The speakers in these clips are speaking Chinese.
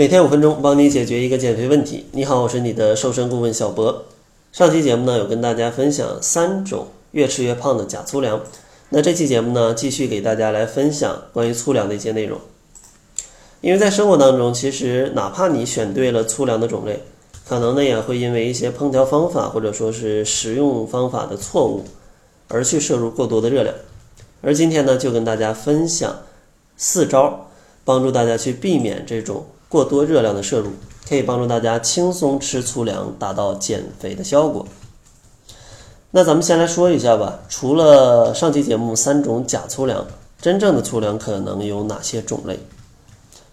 每天五分钟，帮你解决一个减肥问题。你好，我是你的瘦身顾问小博。上期节目呢，有跟大家分享三种越吃越胖的假粗粮。那这期节目呢，继续给大家来分享关于粗粮的一些内容。因为在生活当中，其实哪怕你选对了粗粮的种类，可能呢也会因为一些烹调方法或者说是食用方法的错误，而去摄入过多的热量。而今天呢，就跟大家分享四招，帮助大家去避免这种。过多热量的摄入可以帮助大家轻松吃粗粮，达到减肥的效果。那咱们先来说一下吧，除了上期节目三种假粗粮，真正的粗粮可能有哪些种类？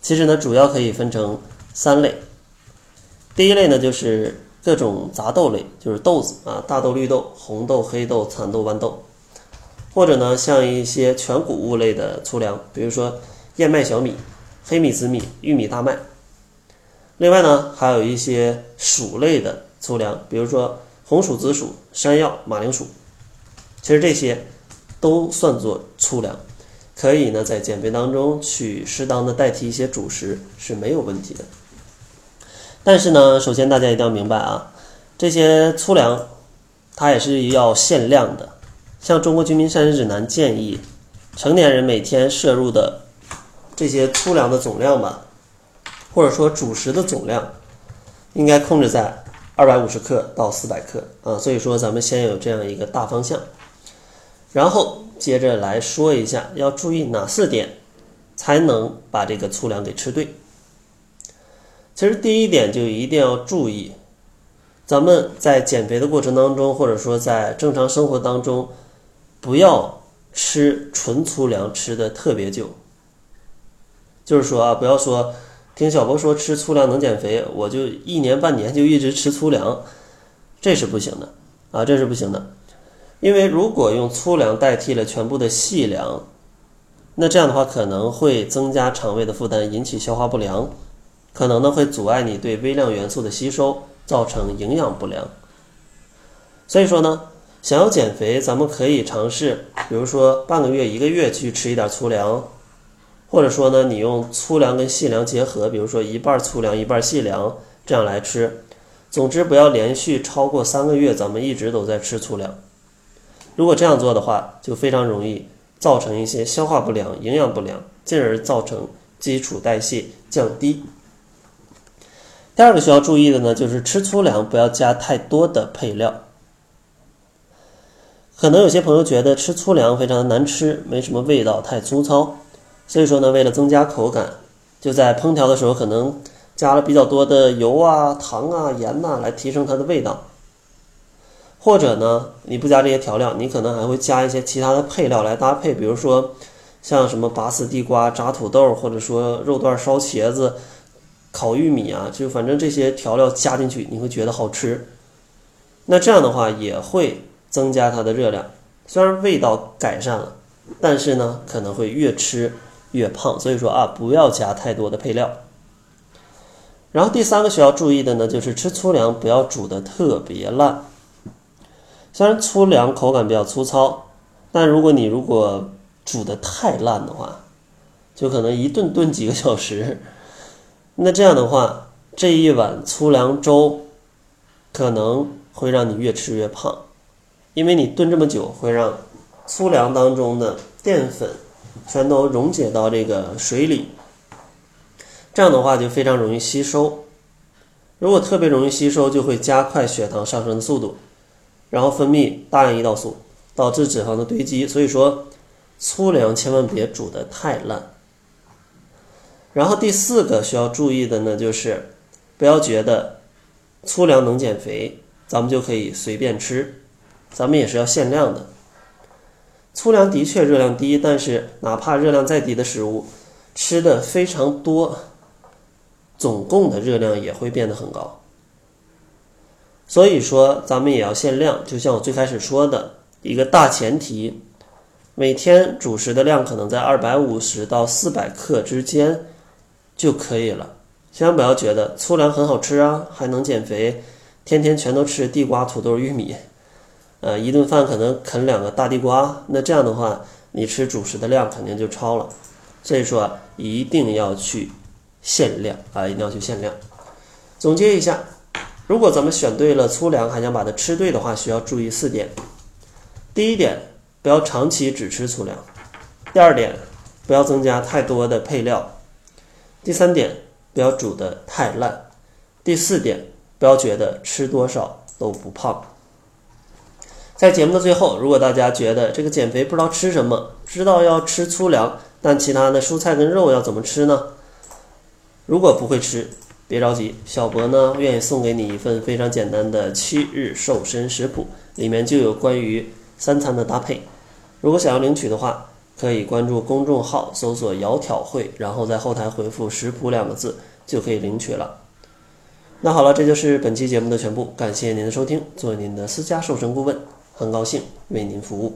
其实呢，主要可以分成三类。第一类呢，就是各种杂豆类，就是豆子啊，大豆、绿豆、红豆、黑豆、蚕豆、豌豆，或者呢，像一些全谷物类的粗粮，比如说燕麦、小米。黑米、紫米、玉米、大麦，另外呢，还有一些薯类的粗粮，比如说红薯、紫薯、山药、马铃薯，其实这些都算作粗粮，可以呢在减肥当中去适当的代替一些主食是没有问题的。但是呢，首先大家一定要明白啊，这些粗粮它也是要限量的，像《中国居民膳食指南》建议，成年人每天摄入的。这些粗粮的总量吧，或者说主食的总量，应该控制在二百五十克到四百克啊。所以说，咱们先有这样一个大方向，然后接着来说一下要注意哪四点，才能把这个粗粮给吃对。其实第一点就一定要注意，咱们在减肥的过程当中，或者说在正常生活当中，不要吃纯粗粮吃的特别久。就是说啊，不要说听小博说吃粗粮能减肥，我就一年半年就一直吃粗粮，这是不行的啊，这是不行的。因为如果用粗粮代替了全部的细粮，那这样的话可能会增加肠胃的负担，引起消化不良，可能呢会阻碍你对微量元素的吸收，造成营养不良。所以说呢，想要减肥，咱们可以尝试，比如说半个月、一个月去吃一点粗粮。或者说呢，你用粗粮跟细粮结合，比如说一半粗粮一半细粮这样来吃。总之不要连续超过三个月，咱们一直都在吃粗粮。如果这样做的话，就非常容易造成一些消化不良、营养不良，进而造成基础代谢降低。第二个需要注意的呢，就是吃粗粮不要加太多的配料。可能有些朋友觉得吃粗粮非常的难吃，没什么味道，太粗糙。所以说呢，为了增加口感，就在烹调的时候可能加了比较多的油啊、糖啊、盐呐，来提升它的味道。或者呢，你不加这些调料，你可能还会加一些其他的配料来搭配，比如说像什么拔丝地瓜、炸土豆，或者说肉段烧茄子、烤玉米啊，就反正这些调料加进去，你会觉得好吃。那这样的话也会增加它的热量，虽然味道改善了，但是呢，可能会越吃。越胖，所以说啊，不要加太多的配料。然后第三个需要注意的呢，就是吃粗粮不要煮的特别烂。虽然粗粮口感比较粗糙，但如果你如果煮的太烂的话，就可能一顿炖几个小时，那这样的话，这一碗粗粮粥可能会让你越吃越胖，因为你炖这么久会让粗粮当中的淀粉。全都溶解到这个水里，这样的话就非常容易吸收。如果特别容易吸收，就会加快血糖上升的速度，然后分泌大量胰岛素，导致脂肪的堆积。所以说，粗粮千万别煮得太烂。然后第四个需要注意的呢，就是不要觉得粗粮能减肥，咱们就可以随便吃，咱们也是要限量的。粗粮的确热量低，但是哪怕热量再低的食物，吃的非常多，总共的热量也会变得很高。所以说，咱们也要限量。就像我最开始说的一个大前提，每天主食的量可能在二百五十到四百克之间就可以了。千万不要觉得粗粮很好吃啊，还能减肥，天天全都吃地瓜、土豆、玉米。呃，一顿饭可能啃两个大地瓜，那这样的话，你吃主食的量肯定就超了。所以说，一定要去限量啊，一定要去限量。总结一下，如果咱们选对了粗粮，还想把它吃对的话，需要注意四点。第一点，不要长期只吃粗粮；第二点，不要增加太多的配料；第三点，不要煮得太烂；第四点，不要觉得吃多少都不胖。在节目的最后，如果大家觉得这个减肥不知道吃什么，知道要吃粗粮，但其他的蔬菜跟肉要怎么吃呢？如果不会吃，别着急，小博呢愿意送给你一份非常简单的七日瘦身食谱，里面就有关于三餐的搭配。如果想要领取的话，可以关注公众号，搜索“窈窕会”，然后在后台回复“食谱”两个字，就可以领取了。那好了，这就是本期节目的全部，感谢您的收听。做您的私家瘦身顾问。很高兴为您服务。